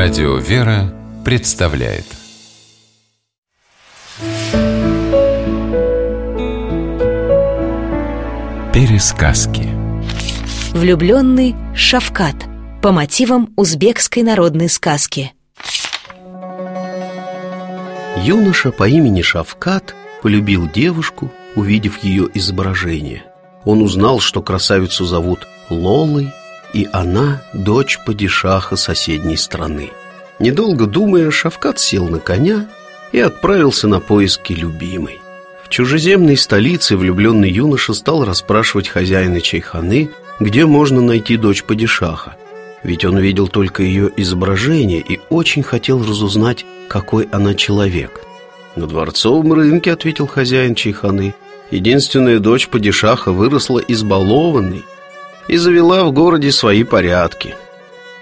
Радио «Вера» представляет. Пересказки. Влюбленный Шавкат По мотивам узбекской народной сказки. Юноша по имени Шавкат полюбил девушку, увидев ее изображение. Он узнал, что красавицу зовут Лолой, и она дочь падишаха соседней страны. Недолго думая, Шавкат сел на коня и отправился на поиски любимой. В чужеземной столице влюбленный юноша стал расспрашивать хозяина чайханы, где можно найти дочь падишаха. Ведь он видел только ее изображение и очень хотел разузнать, какой она человек. «На дворцовом рынке», — ответил хозяин чайханы, «единственная дочь падишаха выросла избалованной, и завела в городе свои порядки.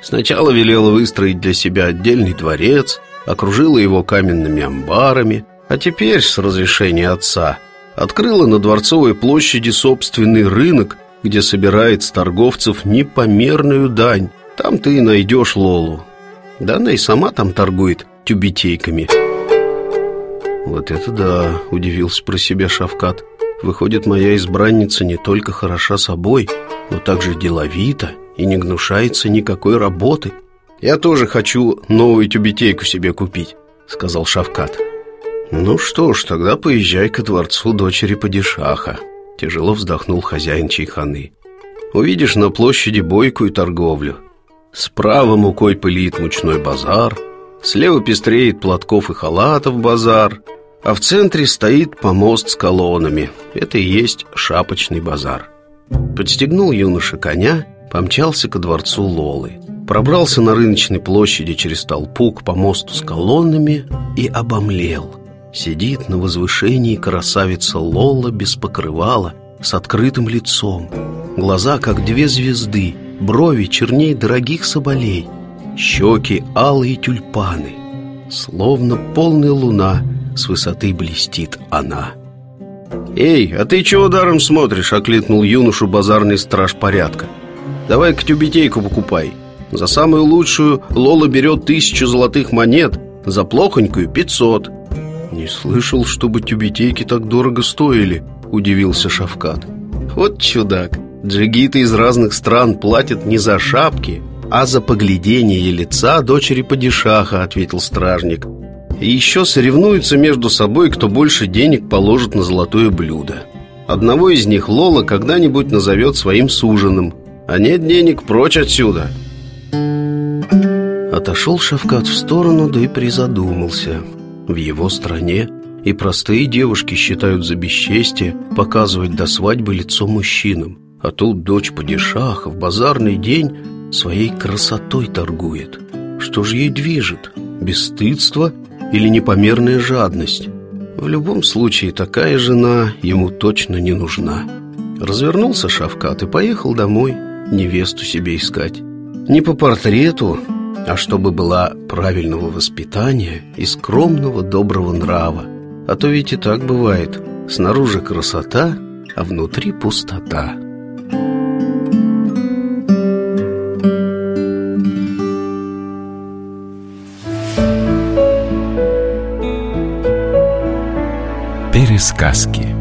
Сначала велела выстроить для себя отдельный дворец, окружила его каменными амбарами, а теперь, с разрешения отца, открыла на Дворцовой площади собственный рынок, где собирает с торговцев непомерную дань. Там ты и найдешь Лолу. Да она и сама там торгует тюбетейками. Вот это да, удивился про себя Шавкат. Выходит, моя избранница не только хороша собой, но также деловито и не гнушается никакой работы. «Я тоже хочу новую тюбетейку себе купить», — сказал Шавкат. «Ну что ж, тогда поезжай ко дворцу дочери Падишаха», — тяжело вздохнул хозяин чайханы. «Увидишь на площади бойкую торговлю. Справа мукой пылит мучной базар, слева пестреет платков и халатов базар, а в центре стоит помост с колоннами. Это и есть шапочный базар». Подстегнул юноша коня, помчался ко дворцу Лолы Пробрался на рыночной площади через толпу к помосту с колоннами и обомлел Сидит на возвышении красавица Лола без покрывала С открытым лицом Глаза, как две звезды Брови черней дорогих соболей Щеки алые тюльпаны Словно полная луна С высоты блестит она «Эй, а ты чего даром смотришь?» — окликнул юношу базарный страж порядка. «Давай-ка тюбетейку покупай. За самую лучшую Лола берет тысячу золотых монет, за плохонькую — пятьсот». «Не слышал, чтобы тюбетейки так дорого стоили», — удивился Шавкат. «Вот чудак, джигиты из разных стран платят не за шапки, а за поглядение лица дочери падишаха», — ответил стражник. И еще соревнуются между собой, кто больше денег положит на золотое блюдо. Одного из них Лола когда-нибудь назовет своим суженым. А нет денег, прочь отсюда. Отошел Шавкат в сторону, да и призадумался. В его стране и простые девушки считают за бесчестие показывать до свадьбы лицо мужчинам. А тут дочь падишаха в базарный день своей красотой торгует. Что же ей движет? Бесстыдство или непомерная жадность. В любом случае, такая жена ему точно не нужна. Развернулся Шавкат и поехал домой невесту себе искать. Не по портрету, а чтобы была правильного воспитания и скромного доброго нрава. А то ведь и так бывает. Снаружи красота, а внутри пустота. Пересказки